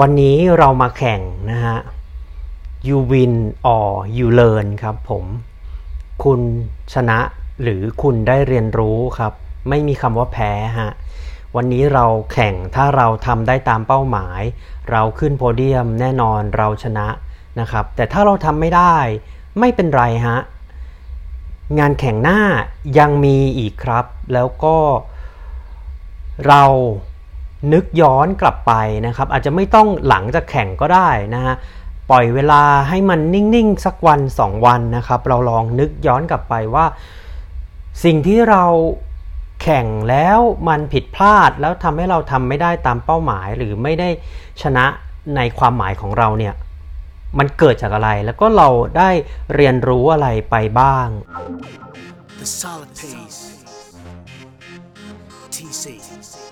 วันนี้เรามาแข่งนะฮะ you win or you learn ครับผม คุณชนะหรือคุณได้เรียนรู้ครับ ไม่มีคำว่าแพ้ฮะ วันนี้เราแข่งถ้าเราทำได้ตามเป้าหมาย เราขึ้นโพเดียมแน่นอนเราชนะนะครับ แต่ถ้าเราทำไม่ได้ไม่เป็นไรฮะ งานแข่งหน้ายังมีอีกครับ แล้วก็เรา นึกย้อนกลับไปนะครับ อาจจะไม่ต้องหลังจากแข่งก็ได้นะฮะปล่อยเวลาให้มันนิ่ง ๆ สักวัน 2 วันนะครับ เราลองนึกย้อนกลับไปว่า สิ่งที่เราแข่งแล้วมันผิดพลาดแล้วทำให้เราทำไม่ได้ตามเป้าหมาย หรือไม่ได้ชนะในความหมายของเราเนี่ยมันเกิดจากอะไรแล้วก็เราได้เรียนรู้อะไรไปบ้าง The solid pace. TC.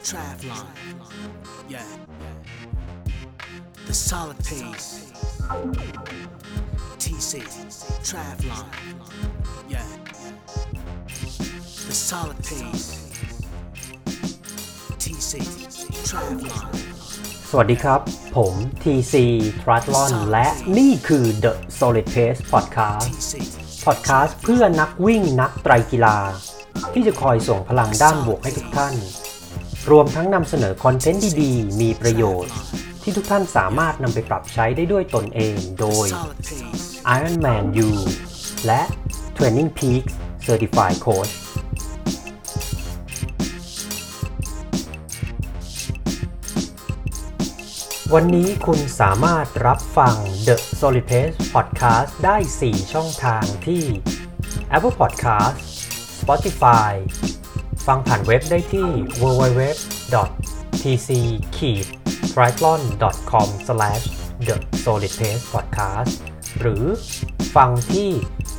Travlon. Yeah. The solid pace. TC. Travlon. Yeah. The solid pace. TC. Travlon. สวัสดีครับ ผม TC Triathlon และนี่คือ The Solid Pace Podcast TC. พอดแคสต์เพื่อนักวิ่งนักไตรกีฬา ที่จะคอยส่งพลังด้านบวกให้ทุกท่าน รวมทั้งนำเสนอคอนเทนต์ดีๆ มีประโยชน์ ที่ทุกท่านสามารถนำไปปรับใช้ได้ด้วยตนเองโดย Ironman U และ Training Peak Certified Coach วันนี้คุณสามารถรับฟัง The Solid Pace Podcast ได้ 4 ช่องทางที่ Apple Podcast Spotify ฟังผ่านเว็บได้ที่ www.tc-triathlon.com/the solid pace podcast หรือฟังที่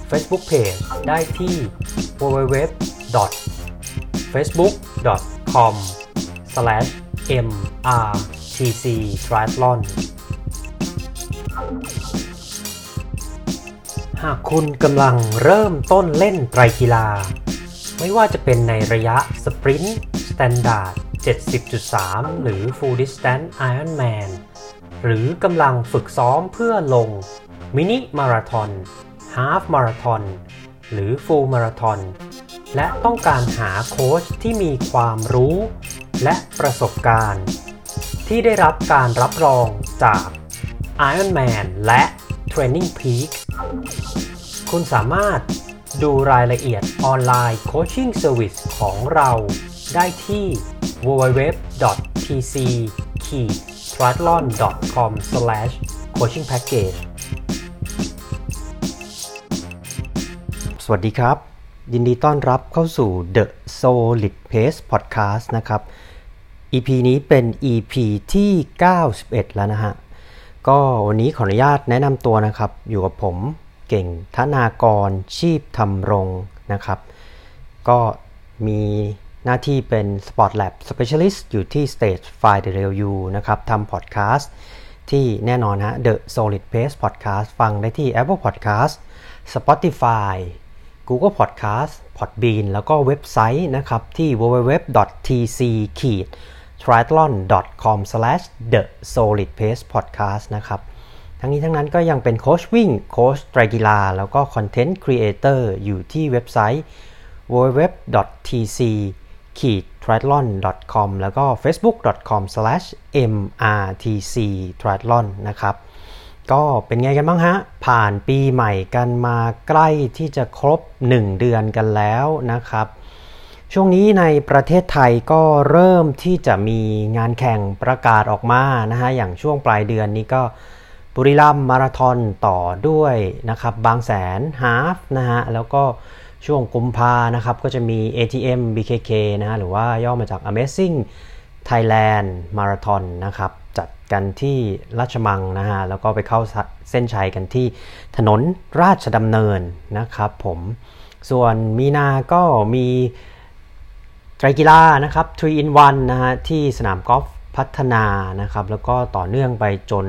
Facebook Page ได้ที่ www.facebook.com/mrtctriathlon หากคุณกำลังเริ่มต้นเล่นไตรกีฬา ไม่ว่าจะเป็นในระยะ sprint standard 70.3 หรือ Full Distance Ironman หรือกำลังฝึกซ้อมเพื่อลงมินิมาราทอน half มาราทอนหรือ Full มาราทอนและต้องการหาโค้ชที่มีความรู้ และประสบการณ์ ที่ได้รับการรับรองจาก Ironman และ Training Peak คุณสามารถ ดูรายละเอียด online coaching service ของเราได้ที่ www.tc-triathlon.com/coachingpackage สวัสดีครับ ยินดีต้อนรับเข้าสู่ The Solid Pace Podcast นะครับ EP นี้เป็น EP ที่ 91 แล้วนะฮะ ก็วันนี้ขออนุญาตแนะนำตัวนะครับ อยู่กับผม เก่งธนากรชีพธรรงนะครับ ก็มีหน้าที่เป็น Spot Lab Specialist อยู่ที่ Stage 5 d u นะครับทำพอดแคสต์ที่แน่นอนฮะ The Solid Pace Podcast ฟังได้ที่ Apple Podcast Spotify Google Podcast Podbean แล้วก็เว็บไซต์นะครับที่ www.tc triathlon.com/the solid pace podcast นะครับ ทั้งนี้ทั้งนั้นก็ยังเป็นโค้ชวิ่ง โค้ชไตรกีฬา แล้วก็ content creator อยู่ที่เว็บไซต์ www.tc-triathlon.com แล้วก็ facebook.com/mrtc-triathlon นะครับ ก็เป็นไงกันบ้างฮะ ผ่านปีใหม่กันมาใกล้ที่จะครบ 1 เดือนกันแล้วนะครับ ช่วงนี้ในประเทศไทยก็เริ่มที่จะมีงานแข่งประกาศออกมานะฮะ อย่างช่วงปลายเดือนนี้ก็ บุรีรัมย์มาราธอนต่อด้วยนะครับบางแสนฮาฟนะฮะแล้วก็ช่วงกุมภานะครับก็จะมี ATM BKK นะฮะหรือว่าย่อมาจาก Amazing Thailand Marathon นะครับจัดกันที่ราชมังนะฮะแล้วก็ไปเข้าเส้นชัยกันที่ถนนราชดำเนินนะครับผมส่วนมีนาก็มีไตรกีฬานะครับ3 in 1นะฮะที่สนามกอล์ฟพัฒนานะครับแล้วก็ต่อเนื่องไปจน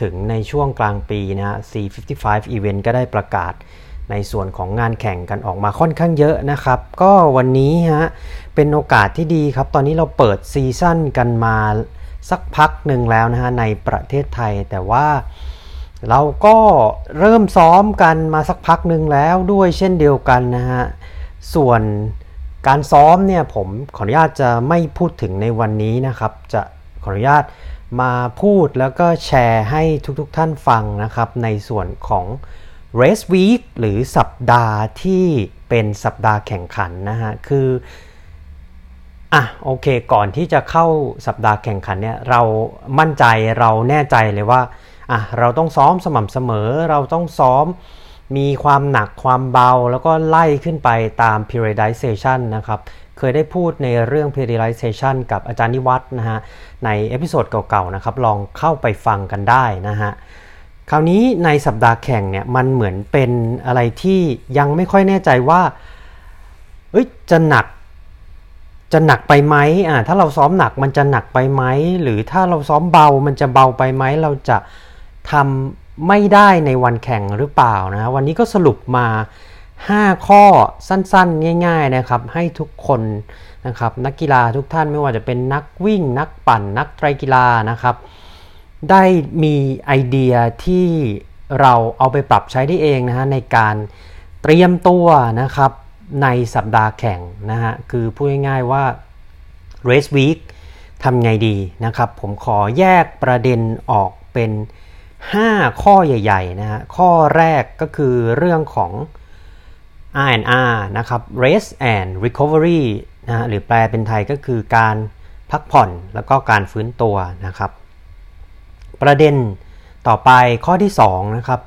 ถึงในช่วงกลางปีนะฮะ C55 Event ก็ได้ประกาศในส่วนของงานแข่งกันออกมาค่อนข้างเยอะนะครับ ก็วันนี้ฮะเป็นโอกาสที่ดีครับ ตอนนี้เราเปิดซีซั่นกันมาสักพักหนึ่งแล้วนะฮะในประเทศไทยแต่ว่าเราก็เริ่มซ้อมกันมาสักพักหนึ่งแล้วด้วยเช่นเดียวกันนะฮะส่วนการซ้อมเนี่ยผมขออนุญาตจะไม่พูดถึงในวันนี้นะครับ จะขออนุญาต มาพูดแล้วก็แชร์ให้ทุกๆทท่านฟังนะครับในส่วนของ Race Week หรือสัปดาห์ที่เป็นสัปดาห์แข่งขันนะฮะ คืออะโอเคก่อนที่จะเข้าสัปดาห์แข่งขันเนี่ยเรามั่นใจเราแน่ใจเลยว่าอะเราต้องซ้อมสม่ำเสมอ เราต้องซ้อมมีความหนักความเบาแล้วก็ไล่ขึ้นไปตาม periodization นะครับ เคยได้พูดในเรื่อง periodization กับอาจารย์นิวัฒน์นะฮะใน episode เก่าๆนะครับลองเข้าไปฟังกันได้นะฮะคราวนี้ในสัปดาห์แข่งเนี่ยมันเหมือนเป็นอะไรที่ยังไม่ค่อยแน่ใจว่าเอ้ยจะหนักจะหนักไปไหมอ่าถ้าเราซ้อมหนักมันจะหนักไปไหมหรือถ้าเราซ้อมเบามันจะเบาไปไหมเราจะทำไม่ได้ในวันแข่งหรือเปล่านะวันนี้ก็สรุปมา 5 ข้อสั้นๆ ง่าย ๆนะครับ ให้ทุกคนนะครับนักกีฬาทุกท่านไม่ว่าจะเป็นนักวิ่ง นักปั่น นักไตรกีฬานะครับ ได้มีไอเดียที่เราเอาไปปรับใช้ได้เองนะฮะในการเตรียมตัวนะครับในสัปดาห์แข่งนะฮะคือพูดง่ายๆว่า race week ทำไงดีนะครับ ผมขอแยกประเด็นออกเป็น 5 ข้อใหญ่ๆนะฮะข้อแรกก็คือเรื่องของ R&R นะครับ rest and recovery นะหรือแปลเป็นไทยก็คือการพักผ่อนแล้วก็การฟื้นตัวนะครับ ประเด็นต่อไปข้อที่ 2 นะครับ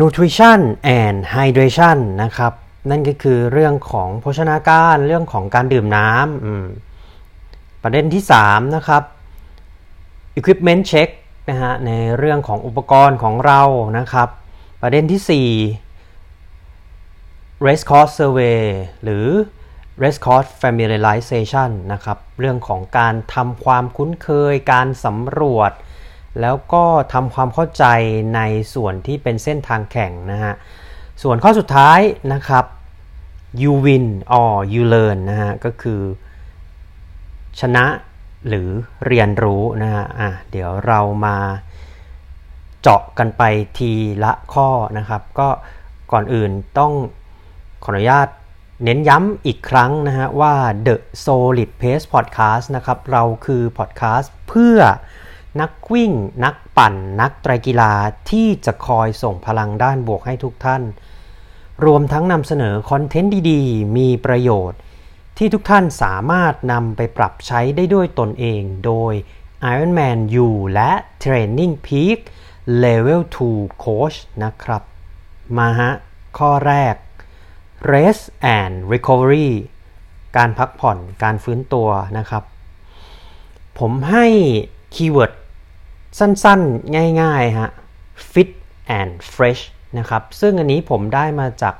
nutrition and hydration นะครับ นั่นก็คือเรื่องของโภชนาการเรื่องของการดื่มน้ำประเด็นที่ 3 นะครับ equipment check นะฮะในเรื่องของอุปกรณ์ของเรานะครับ ประเด็นที่ 4 race course survey หรือ race course familiarization นะครับ เรื่องของการทำความคุ้นเคย การสำรวจ แล้วก็ทำความเข้าใจในส่วนที่เป็นเส้นทางแข่งนะฮะ ส่วนข้อสุดท้ายนะครับ you win or you learn นะฮะ ก็คือ ชนะหรือเรียนรู้นะฮะ อะ เดี๋ยวเรามาเจาะกันไปทีละข้อนะครับ ก็ก่อนอื่นต้อง ขออนุญาตเน้นย้ำอีกครั้งนะฮะว่า The Solid Pace Podcast นะครับ เราคือพอดแคสต์เพื่อนักวิ่ง นักปั่น นักไตรกีฬาที่จะคอยส่งพลังด้านบวกให้ทุกท่าน รวมทั้งนำเสนอคอนเทนต์ดีๆ มีประโยชน์ ที่ทุกท่านสามารถนำไปปรับใช้ได้ด้วยตนเองโดย Ironman U และ Training Peak Level 2 Coach นะครับ มาฮะ ข้อแรก Rest and Recovery การพักผ่อนการฟื้นตัวนะครับ ผมให้ keyword สั้นๆ ง่ายๆฮะ fit and fresh นะครับ ซึ่งอันนี้ผมได้มาจาก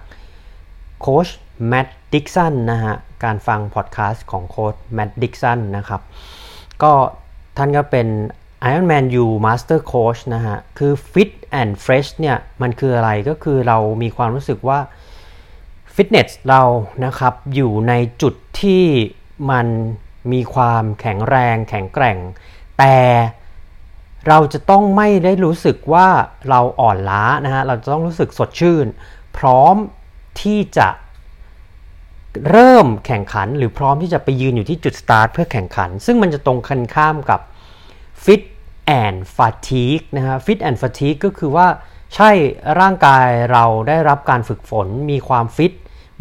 โค้ชแมดดิกสันนะฮะ การฟังพอดแคสต์ของโค้ชแมดดิกสันนะครับ ก็ท่านก็เป็น Ironman U Master Coach นะฮะ คือ fit and fresh เนี่ย มันคืออะไรก็คือเรามีความรู้สึกว่า ฟิตเนสเรานะครับอยู่ในจุดที่มันมีความแข็งแรงแข็งแกร่ง แต่เราจะต้องไม่ได้รู้สึกว่าเราอ่อนล้านะฮะเราจะต้องรู้สึกสดชื่น พร้อมที่จะเริ่มแข่งขัน หรือพร้อมที่จะไปยืนอยู่ที่จุดสตาร์ทเพื่อแข่งขัน ซึ่งมันจะตรงคันข้ามกับ fit and fatigue นะฮะ fit and fatigue ก็คือว่าใช่ร่างกายเราได้รับการฝึกฝนมีความฟิต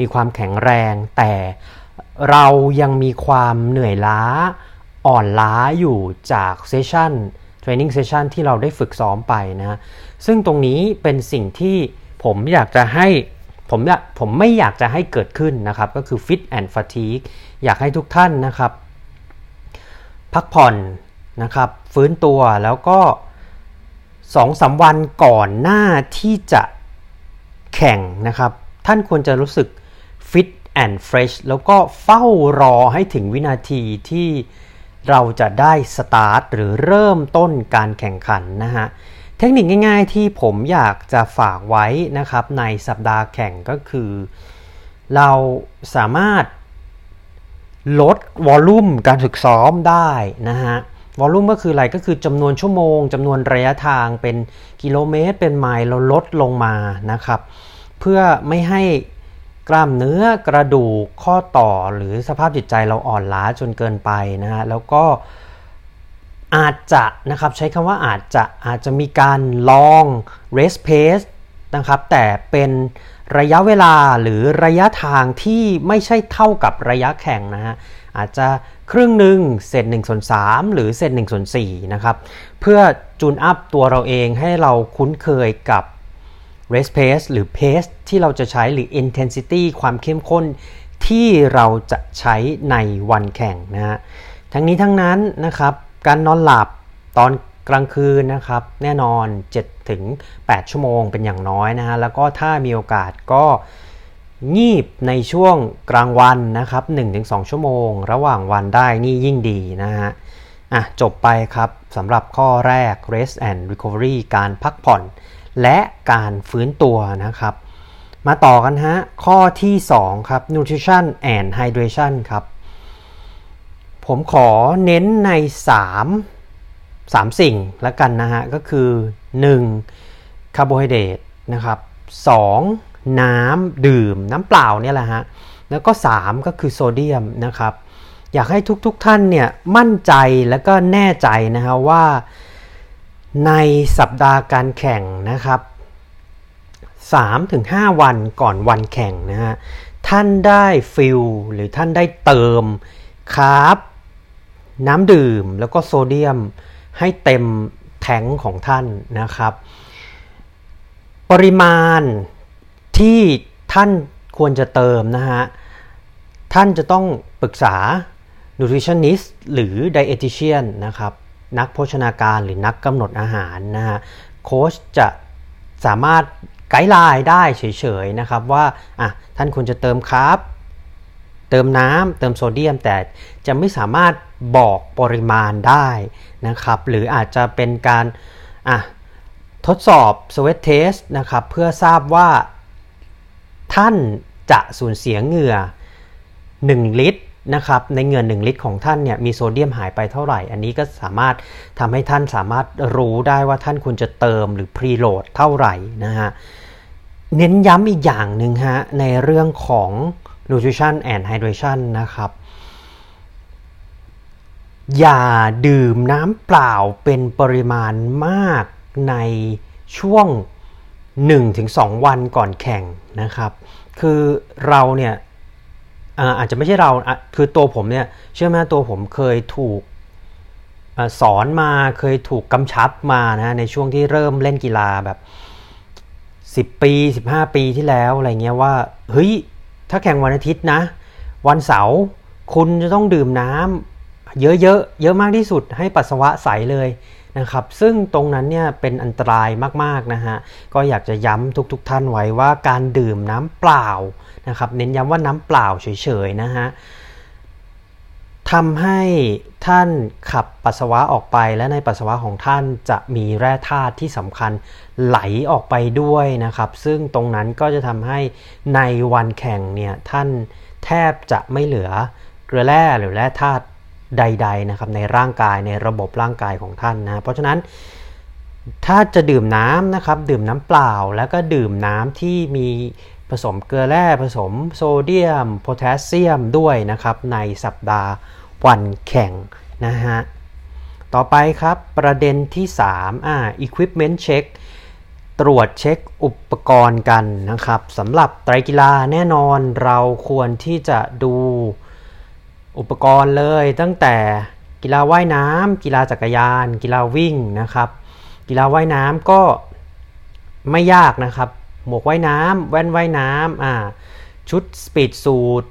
มีความแข็งแรง แต่เรายังมีความเหนื่อยล้าอ่อนล้าอยู่จาก session training session ที่เราได้ฝึกซ้อมไปนะซึ่งตรงนี้เป็นสิ่งที่ผมอยากจะให้ผมผมไม่อยากจะให้เกิดขึ้นนะครับ ก็คือ fit and fatigue อยากให้ทุกท่านนะครับ พักผ่อนนะครับ ฟื้นตัวแล้วก็สองสาวันก่อนหน้าที่จะแข่งนะครับ ท่านควรจะรู้สึก fit and fresh แล้วก็เฝ้ารอให้ถึงวินาทีที่เราจะได้สตาร์ทหรือเริ่มต้นการแข่งขันนะฮะ เทคนิคง่ายๆที่ผมอยากจะฝากไว้นะครับในสัปดาห์แข่งก็คือ เราสามารถลดวอลลุ่มการฝึกซ้อมได้นะฮะวอลลุ่มก็คืออะไรก็คือจำนวนชั่วโมงจำนวนระยะทางเป็นกิโลเมตร เป็นไมล์เราลดลงมานะครับ เพื่อไม่ให้ กล้ามเนื้อกระดูกข้อต่อหรือสภาพจิตใจเราอ่อนล้าจนเกินไปนะฮะแล้วก็อาจจะนะครับใช้คำว่าอาจจะอาจจะมีการลอง race pace นะครับแต่เป็นระยะเวลาหรือระยะทางที่ไม่ใช่เท่ากับระยะแข่งนะฮะอาจจะครึ่งหนึ่งเศษ1ส่วน3หรือเศษ1ส่วน4นะครับเพื่อจูนอัพตัวเราเองให้เราคุ้นเคยกับ race pace หรือ pace ที่เราจะใช้หรือ intensity ความเข้มข้นที่เราจะใช้ในวันแข่งนะฮะทั้งนี้ทั้งนั้นนะครับการนอนหลับตอนกลางคืนนะครับแน่นอน 7 ถึง 8 ชั่วโมงเป็นอย่างน้อยนะฮะแล้วก็ถ้ามีโอกาสก็งีบในช่วงกลางวันนะครับ1-2 ชั่วโมง ระหว่างวันได้นี่ยิ่งดีนะฮะอะจบไปครับสำหรับข้อแรก rest and recovery การพักผ่อน และการฟื้นตัวนะครับ มาต่อกันฮะ ข้อที่ 2 ครับ nutrition and hydration ครับ ผมขอเน้นใน 3 3 สิ่งละกันนะฮะ ก็คือ 1. คาร์โบไฮเดรตนะครับ 2. น้ำดื่มน้ำเปล่าเนี่ยแหละฮะ แล้วก็ 3 ก็คือโซเดียมนะครับ อยากให้ทุกๆทท่านเนี่ยมั่นใจแล้วก็แน่ใจนะฮะว่า ในสัปดาห์การแข่งนะครับ3-5 วันก่อนวันแข่งนะฮะ ท่านได้ฟิลหรือท่านได้เติมคาร์บน้ำดื่มแล้วก็โซเดียมให้เต็มแทงของท่านนะครับ ปริมาณที่ท่านควรจะเติมนะฮะ ท่านจะต้องปรึกษา nutritionist หรือ dietitian นะครับ นักโภชนาการหรือนักกำหนดอาหารนะฮะโค้ชจะสามารถ guideline ได้เฉยๆนะครับว่าอะท่านควรจะเติม carb เติมน้ำเติมโซเดียม แต่จะไม่สามารถบอกปริมาณได้นะครับ หรืออาจจะเป็นการอะทดสอบ sweat test นะครับเพื่อทราบว่าท่านจะสูญเสียเหงื่อ 1 ลิตร นะครับในเหงื่อ 1 ลิตรของท่านเนี่ยมีโซเดียมหายไปเท่าไหร่ อันนี้ก็สามารถทำให้ท่านสามารถรู้ได้ว่าท่านควรจะเติมหรือพรีโหลดเท่าไหร่นะฮะเน้นย้ำอีกอย่างหนึ่งฮะในเรื่องของ nutrition and hydration นะครับ อย่าดื่มน้ำเปล่าเป็นปริมาณมากในช่วง 1-2 วันก่อนแข่งนะครับ คือเราเนี่ย อาจจะไม่ใช่เราคือตัวผมเนี่ยเชื่อไหมตัวผมเคยถูกสอนมาเคยถูกกำชับมานะในช่วงที่เริ่มเล่นกีฬาแบบ 10 ปี 15 ปีที่แล้วอะไรเงี้ยว่าเฮ้ยถ้าแข่งวันอาทิตย์นะ วันเสาร์คุณจะต้องดื่มน้ำเยอะๆเยอะมากที่สุดให้ปัสสาวะใสเลย นะครับซึ่งตรงนั้นเนี่ยเป็นอันตรายมากๆนะฮะก็อยากจะย้ำทุกๆทท่านไว้ว่าการดื่มน้ำเปล่านะครับเน้นย้ำว่าน้ำเปล่าเฉยๆนะฮะทำให้ท่านขับปัสสาวะออกไปและในปัสสาวะของท่านจะมีแร่ธาตุที่สำคัญไหลออกไปด้วยนะครับ ซึ่งตรงนั้นก็จะทำให้ในวันแข่งเนี่ยท่านแทบจะไม่เหลือเกลือแร่หรือแร่ธาตุ ใดๆนะครับในร่างกายในระบบร่างกายของท่านนะเพราะฉะนั้นถ้าจะดื่มน้ำนะครับดื่มน้ำเปล่าแล้วก็ดื่มน้ำที่มีผสมเกลือแร่ผสมโซเดียมโพแทสเซียมด้วยนะครับในสัปดาห์วันแข่งนะฮะต่อไปครับประเด็นที่3อ่า equipment check ตรวจเช็คอุปกรณ์กันนะครับสำหรับไตรกีฬาแน่นอนเราควรที่จะดู อุปกรณ์เลยตั้งแต่กีฬาว่ายน้ำกีฬาจักรยาน กีฬาวิ่งนะครับ กีฬาว่ายน้ำก็ไม่ยากนะครับ หมวกว่ายน้ำแว่นว่ายน้ำอ่าชุดสปีดสูท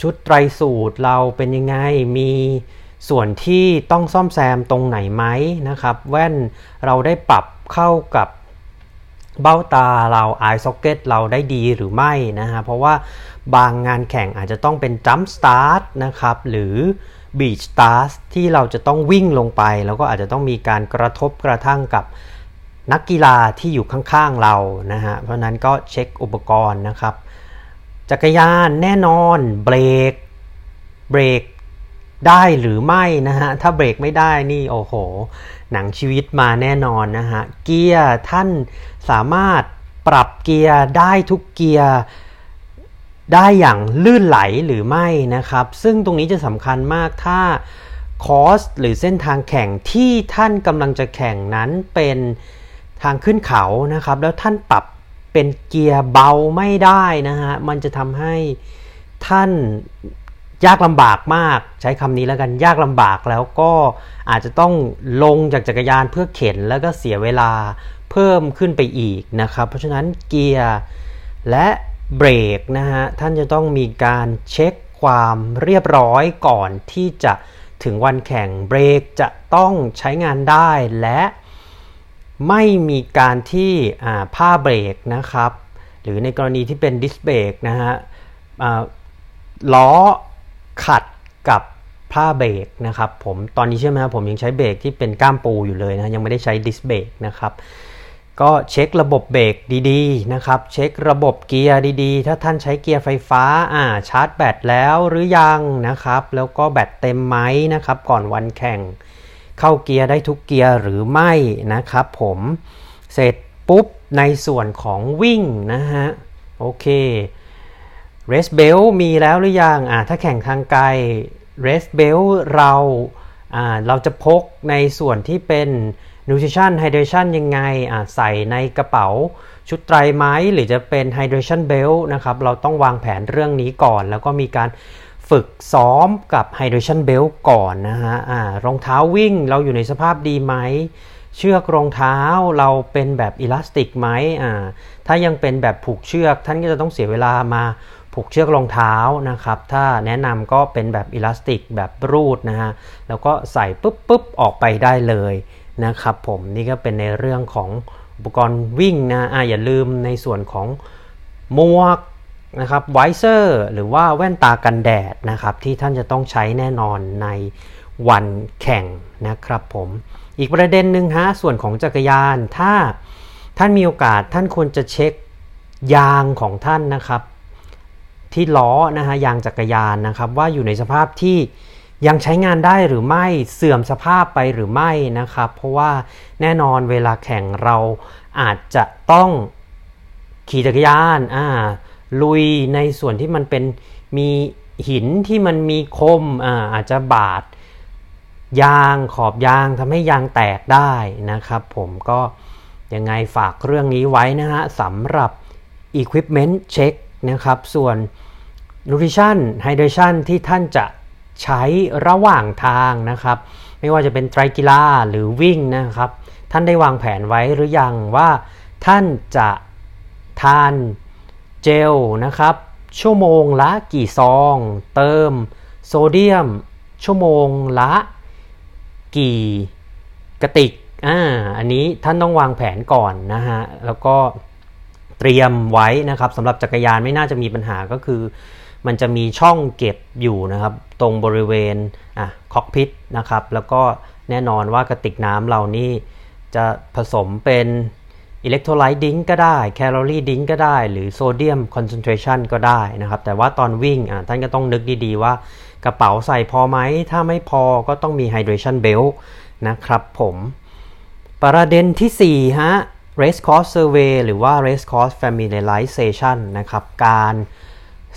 ชุดไตรสูตรเราเป็นยังไงมีส่วนที่ต้องซ่อมแซมตรงไหนไหมนะครับ แว่นเราได้ปรับเข้ากับเบ้าตาเรา eye socket เราได้ดีหรือไม่นะฮะเพราะว่า บางงานแข่งอาจจะต้องเป็น jump start นะครับหรือ beach start ที่เราจะต้องวิ่งลงไป แล้วก็อาจจะต้องมีการกระทบกระทั่งกับนักกีฬาที่อยู่ข้างๆเรานะฮะเพราะนั้นก็เช็คอุปกรณ์นะครับ จักรยานแน่นอนเบรกเบรกได้หรือไม่นะฮะ ถ้าเบรกไม่ได้นี่โอ้โห หนังชีวิตมาแน่นอนนะฮะ เกียร์ท่านสามารถปรับเกียร์ได้ทุกเกียร์ ได้อย่างลื่นไหลหรือไม่นะครับ ซึ่งตรงนี้จะสำคัญมากถ้าคอร์สหรือเส้นทางแข่งที่ท่านกำลังจะแข่งนั้นเป็นทางขึ้นเขานะครับ แล้วท่านปรับเป็นเกียร์เบาไม่ได้นะฮะมันจะทำให้ท่านยากลำบากมาก ใช้คำนี้แล้วกันยากลำบากแล้วก็อาจจะต้องลงจากจักรยานเพื่อเข็นแล้วก็เสียเวลาเพิ่มขึ้นไปอีกนะครับ เพราะฉะนั้นเกียร์และ เบรกนะฮะท่านจะต้องมีการเช็คความเรียบร้อยก่อนที่จะถึงวันแข่งเบรกจะต้องใช้งานได้และไม่มีการที่ผ้าเบรกนะครับ หรือในกรณีที่เป็นดิสเบรกนะฮะล้อขัดกับผ้าเบรกนะครับผมตอนนี้ใช่ไหมครับผมยังใช้เบรกที่เป็นก้ามปูอยู่เลยนะยังไม่ได้ใช้ดิสเบรกนะครับ ก็เช็คระบบเบรกดีๆนะครับ เช็คระบบเกียร์ดีๆ ถ้าท่านใช้เกียร์ไฟฟ้าอ่าชาร์จแบตแล้วหรือยังนะครับ แล้วก็แบตเต็มไหมนะครับ ก่อนวันแข่ง เข้าเกียร์ได้ทุกเกียร์หรือไม่นะครับผมเสร็จปุ๊บในส่วนของวิ่งนะฮะโอเคเรสเบลมีแล้วหรือยังอ่าถ้าแข่งทางไกลเรสเบลเราอ่าเราจะพกในส่วนที่เป็น nutrition hydration ยังไงอ่าใส่ในกระเป๋าชุดไตรไม้หรือจะเป็น hydration belt นะครับเราต้องวางแผนเรื่องนี้ก่อน แล้วก็มีการฝึกซ้อมกับ hydration belt ก่อนนะฮะอ่ารองเท้าวิ่งเราอยู่ในสภาพดีไหม เชือกรองเท้าเราเป็นแบบอิลาสติกไหมอ่าถ้ายังเป็นแบบผูกเชือกท่านก็จะต้องเสียเวลามาผูกเชือกรองเท้านะครับ ถ้าแนะนำก็เป็นแบบอิลาสติกแบบรูดนะฮะ แล้วก็ใส่ปุ๊บปุ๊บออกไปได้เลย นะครับผมนี่ก็เป็นในเรื่องของอุปกรณ์วิ่งนะอ่าอย่าลืมในส่วนของหมวกนะครับไวเซอร์หรือว่าแว่นตากันแดดนะครับที่ท่านจะต้องใช้แน่นอนในวันแข่งนะครับผมอีกประเด็นหนึ่งฮะส่วนของจักรยานถ้าท่านมีโอกาสท่านควรจะเช็คยางของท่านนะครับ ที่ล้อนะฮะยางจักรยานนะครับว่าอยู่ในสภาพที่ ยังใช้งานได้หรือไม่เสื่อมสภาพไปหรือไม่นะครับ เพราะว่าแน่นอนเวลาแข่งเราอาจจะต้องขี่จักรยานอ่าลุยในส่วนที่มันเป็นมีหินที่มันมีคมอ่าอาจจะบาดยางขอบยางทำให้ยางแตกได้นะครับ ผมก็ยังไงฝากเรื่องนี้ไว้นะฮะสำหรับ Equipment Check นะครับ ส่วน Nutrition Hydration ที่ท่านจะ ใช้ระหว่างทางนะครับ ไม่ว่าจะเป็นไตรกีฬาหรือวิ่งนะครับ ท่านได้วางแผนไว้หรือยังว่าท่านจะทานเจลนะครับ ชั่วโมงละกี่ซอง เติมโซเดียม ชั่วโมงละกี่กระติกอ่าอันนี้ท่านต้องวางแผนก่อนนะฮะแล้วก็เตรียมไว้นะครับสำหรับจักรยานไม่น่าจะมีปัญหาก็คือ มันจะมีช่องเก็บอยู่นะครับ ตรงบริเวณอะ cockpit นะครับ แล้วก็แน่นอนว่ากระติกน้ำเรานี่จะผสมเป็น electrolyte drink ก็ได้ calorie drink ก็ได้ หรือ sodium concentration ก็ได้นะครับ แต่ว่าตอนวิ่งอะท่านก็ต้องนึกดีๆว่ากระเป๋าใส่พอไหม ถ้าไม่พอก็ต้องมี hydration belt นะครับผมประเด็นที่ 4 ฮะ race course survey หรือว่า race course familiarization นะครับ การ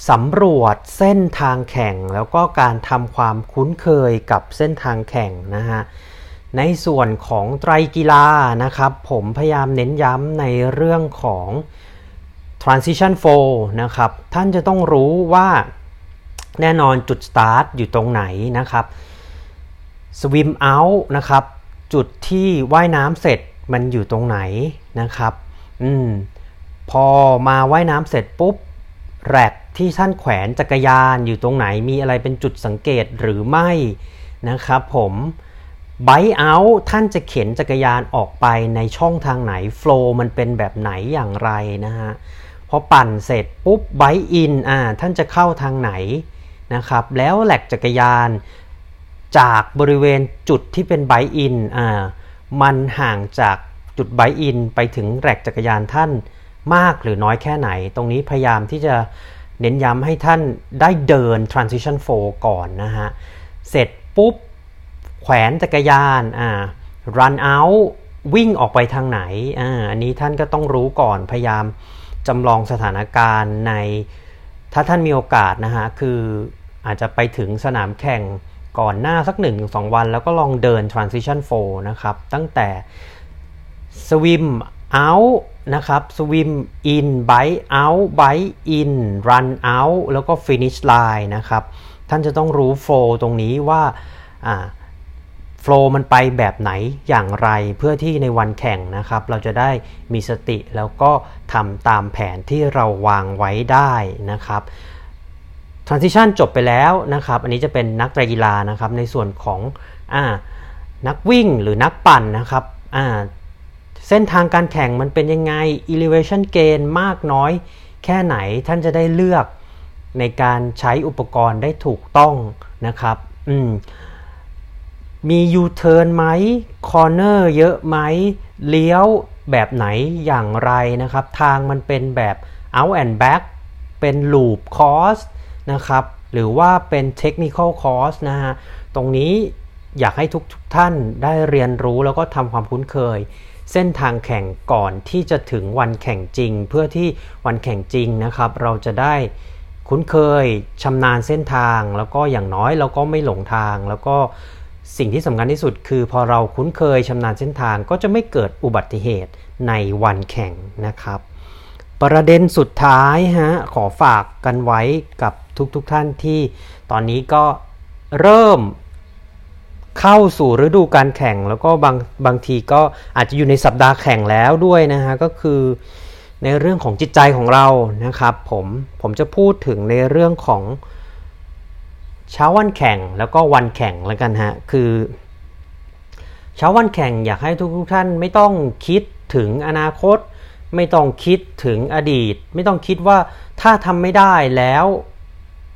สำรวจเส้นทางแข่ง แล้วก็การทำความคุ้นเคยกับเส้นทางแข่งนะฮะในส่วนของไตรกีฬานะครับ ผมพยายามเน้นย้ำในเรื่องของ transition flow นะครับ ท่านจะต้องรู้ว่าแน่นอนจุด start อยู่ตรงไหนนะครับ swim out นะครับ จุดที่ว่ายน้ำเสร็จมันอยู่ตรงไหนนะครับ อืม พอมาว่ายน้ำเสร็จปุ๊บแรก ที่ท่านแขวนจักรยานอยู่ตรงไหนมีอะไรเป็นจุดสังเกตหรือไม่นะครับผมไบเอาท่านจะเข็นจักรยานออกไปในช่องทางไหนโฟล์มันเป็นแบบไหนอย่างไรนะฮะพอปั่นเสร็จปุ๊บไบอินอ่าท่านจะเข้าทางไหนนะครับแล้วแหลกจักรยานจากบริเวณจุดที่เป็นไบอินอ่ามันห่างจากจุดไบอินไปถึงแรกจักรยานท่านมากหรือน้อยแค่ไหน ตรงนี้พยายามที่จะ เน้นย้ำให้ท่านได้เดิน transition flow ก่อนนะฮะ เสร็จปุ๊บ แขวนจักรยานอ่า run out วิ่งออกไปทางไหนอ่าอันนี้ท่านก็ต้องรู้ก่อนพยายามจำลองสถานการณ์ใน ถ้าท่านมีโอกาสนะฮะ คืออาจจะไปถึงสนามแข่งก่อนหน้าสัก 1-2 วัน แล้วก็ลองเดิน transition 4นะครับ ตั้งแต่ swim out นะครับ swim in bite out bite in run out แล้วก็ finish line นะครับ ท่านจะต้องรู้ flow ตรงนี้ว่าอ่า flow มันไปแบบไหนอย่างไรเพื่อที่ในวันแข่งนะครับ เราจะได้มีสติแล้วก็ทำตามแผนที่เราวางไว้ได้นะครับ transition จบไปแล้วนะครับ อันนี้จะเป็นนักกีฬานะครับในส่วนของอนักวิ่งหรือนักปั่นนะครับ เส้นทางการแข่งมันเป็นยังไง elevation gain มากน้อยแค่ไหนท่านจะได้เลือกในการใช้อุปกรณ์ได้ถูกต้องนะครับอืมมี U-turn ไหม corner เยอะไหมเลี้ยวแบบไหนอย่างไรนะครับ ทางมันเป็นแบบ out and back เป็น loop course นะครับ หรือว่าเป็น technical course นะฮะ ตรงนี้อยากให้ทุกทท่านได้เรียนรู้แล้วก็ทำความคุ้นเคย เส้นทางแข่งก่อนที่จะถึงวันแข่งจริง เพื่อที่วันแข่งจริงนะครับ เราจะได้คุ้นเคยชำนาญเส้นทาง แล้วก็อย่างน้อยเราก็ไม่หลงทาง แล้วก็สิ่งที่สำคัญที่สุดคือ พอเราคุ้นเคยชำนาญเส้นทางก็จะไม่เกิดอุบัติเหตุในวันแข่งนะครับ ประเด็นสุดท้ายฮะขอฝากกันไว้กับทุกๆทท่านที่ตอนนี้ก็เริ่ม เข้าสู่ฤดูการแข่ง แล้วก็บางบางทีก็อาจจะอยู่ในสัปดาห์แข่งแล้วด้วยนะฮะก็คือในเรื่องของจิตใจของเรานะครับผมผมจะพูดถึงในเรื่องของเช้าวันแข่งแล้วก็วันแข่งแล้วกันฮะคือเช้าวันแข่งอยากให้ทุกๆท่านไม่ต้องคิดถึงอนาคต ไม่ต้องคิดถึงอดีต ไม่ต้องคิดว่าถ้าทำไม่ได้แล้ว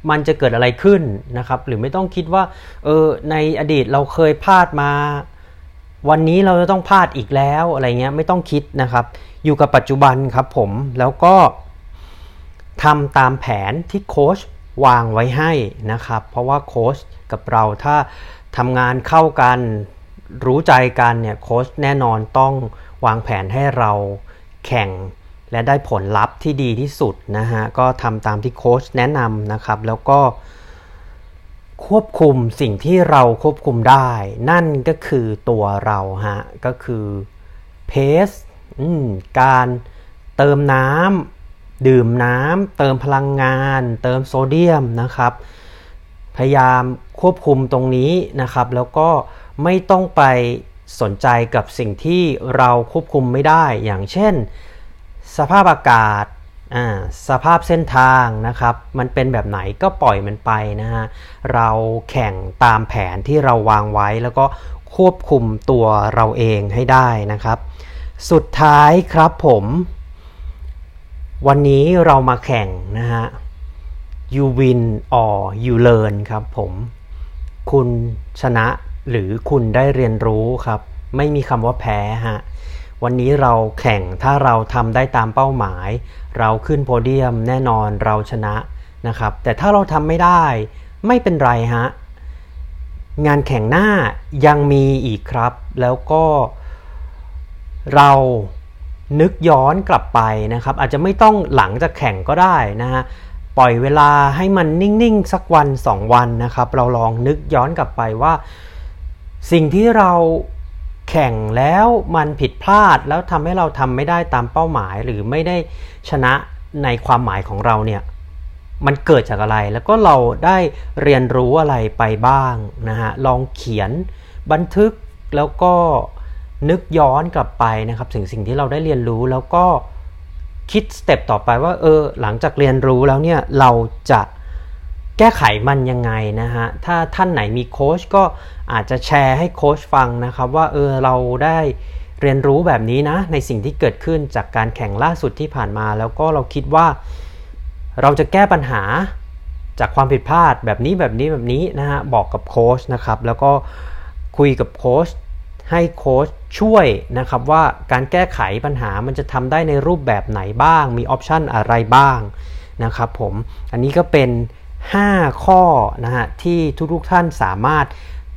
มันจะเกิดอะไรขึ้นนะครับ หรือไม่ต้องคิดว่าเออในอดีตเราเคยพลาดมา วันนี้เราจะต้องพลาดอีกแล้วอะไรเงี้ยไม่ต้องคิดนะครับ อยู่กับปัจจุบันครับผมแล้วก็ทำตามแผนที่โค้ชวางไว้ให้นะครับ เพราะว่าโค้ชกับเราถ้าทำงานเข้ากันรู้ใจกันเนี่ยโค้ชแน่นอนต้องวางแผนให้เราแข่ง และได้ผลลัพธ์ที่ดีที่สุดนะฮะก็ทำตามที่โค้ชแนะนำนะครับ แล้วก็ควบคุมสิ่งที่เราควบคุมได้ นั่นก็คือตัวเราฮะก็คือเพสการเติมน้ำดื่มน้ำเติมพลังงาน เติมโซเดียมนะครับ พยายามควบคุมตรงนี้นะครับ แล้วก็ไม่ต้องไปสนใจกับสิ่งที่เราควบคุมไม่ได้อย่างเช่น สภาพอากาศสภาพเส้นทางนะครับ มันเป็นแบบไหนก็ปล่อยมันไปนะฮะ เราแข่งตามแผนที่เราวางไว้แล้วก็ควบคุมตัวเราเองให้ได้นะครับ สุดท้ายครับผม วันนี้เรามาแข่งนะฮะ you win or you learn ครับผม คุณชนะหรือคุณได้เรียนรู้ครับ ไม่มีคำว่าแพ้ฮะ วันนี้เราแข่งถ้าเราทำได้ตามเป้าหมาย เราขึ้นโพเดียมแน่นอนเราชนะนะครับ แต่ถ้าเราทำไม่ได้ไม่เป็นไรฮะ งานแข่งหน้ายังมีอีกครับ แล้วก็เรานึกย้อนกลับไปนะครับ อาจจะไม่ต้องหลังจากแข่งก็ได้นะฮะปล่อยเวลาให้มันนิ่งๆ สักวันสองวันนะครับ เราลองนึกย้อนกลับไปว่า สิ่งที่เรา แข่งแล้วมันผิดพลาดแล้วทำให้เราทำไม่ได้ตามเป้าหมายหรือไม่ได้ชนะในความหมายของเราเนี่ยมันเกิดจากอะไรแล้วก็เราได้เรียนรู้อะไรไปบ้างนะฮะลองเขียนบันทึกแล้วก็นึกย้อนกลับไปนะครับถึงสิ่งที่เราได้เรียนรู้แล้วก็คิดสเต็ปต่อไปว่าเออหลังจากเรียนรู้แล้วเนี่ยเราจะ แก้ไขมันยังไงนะฮะ ถ้าท่านไหนมีโค้ชก็อาจจะแชร์ให้โค้ชฟังนะครับ ว่าเออเราได้เรียนรู้แบบนี้นะ ในสิ่งที่เกิดขึ้นจากการแข่งล่าสุดที่ผ่านมา แล้วก็เราคิดว่า เราจะแก้ปัญหาจากความผิดพลาดแบบนี้แบบนี้แบบนี้นะฮะบอกกับโค้ชนะครับ แล้วก็คุยกับโค้ชให้โค้ชช่วยนะครับว่าการแก้ไขปัญหามันจะทำได้ในรูปแบบไหนบ้าง มีออปชันอะไรบ้างนะครับผม อันนี้ก็เป็น 5 ข้อนะฮะที่ทุกๆท่านสามารถ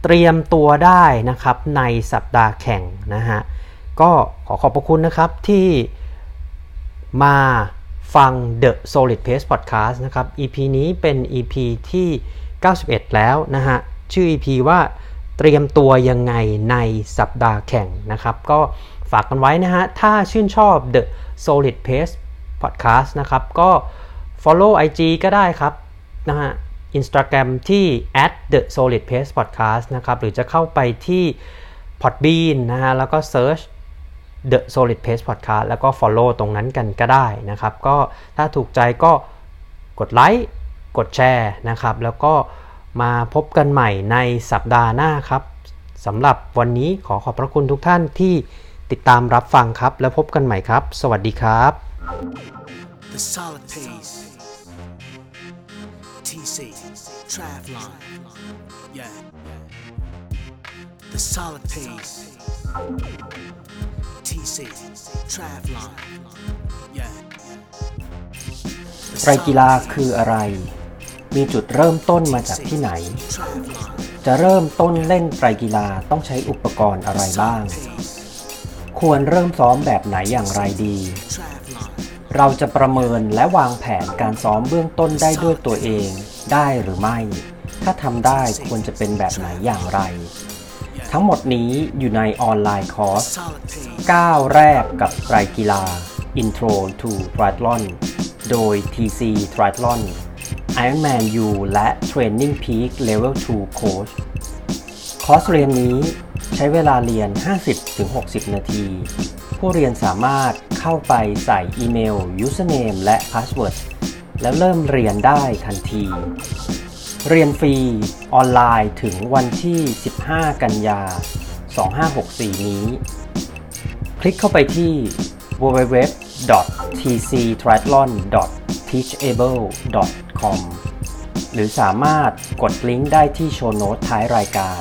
เตรียมตัวได้นะครับในสัปดาห์แข่งนะฮะก็ขอขอบพระคุณนะครับที่มาฟัง The Solid Pace Podcast นะครับ EP นี้เป็น EP ที่ 91 แล้วนะฮะชื่อ EP ว่าเตรียมตัวยังไงในสัปดาห์แข่งนะครับ ก็ฝากกันไว้นะฮะ ถ้าชื่นชอบ The Solid Pace Podcast นะครับ ก็ follow IG ก็ได้ครับ นะฮะ Instagram ที่ at the solid pace podcast นะครับ หรือจะเข้าไปที่ Podbean นะฮะ แล้วก็ search The Solid Pace Podcast แล้วก็ follow ตรงนั้นกันก็ได้นะครับ ก็ถ้าถูกใจก็กดไลค์กดแชร์นะครับ แล้วก็มาพบกันใหม่ในสัปดาห์หน้าครับสำหรับวันนี้ขอขอบพระคุณทุกท่านที่ติดตามรับฟังครับ แล้วพบกันใหม่ครับ สวัสดีครับ The solid pace. TC. Travlon. Yeah. The solid pace. TC. Travlon. Yeah. The ไตรกีฬา solid คืออะไร มีจุดเริ่มต้นมาจากที่ไหน Travlon. จะเริ่มต้นเล่นไตรกีฬาต้องใช้อุปกรณ์อะไรบ้าง Pace. ควรเริ่มซ้อมแบบไหนอย่างไรดี Travlon. เราจะประเมินและวางแผนการซ้อมเบื้องต้นได้ด้วยตัวเอง ได้หรือไม่ ถ้าทำได้ควรจะเป็นแบบไหนอย่างไร ทั้งหมดนี้อยู่ในออนไลน์คอร์ส Solid pace. ก้าวแรกกับไตรกีฬา Intro to Triathlon โดย TC Triathlon Ironman U และ Training Peak Level 2 Coach คอร์สเรียนนี้ใช้เวลาเรียน 50-60 นาที ผู้เรียนสามารถเข้าไปใส่อีเมล username และ password แล้วเริ่มเรียนได้ทันที เรียนฟรีออนไลน์ถึงวันที่ 15 กันยา 2564 นี้ คลิกเข้าไปที่ www.tctriathlon.teachable.com หรือสามารถกดลิงก์ได้ที่โชว์โน้ตท้ายรายการ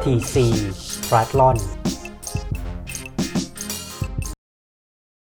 tc triathlon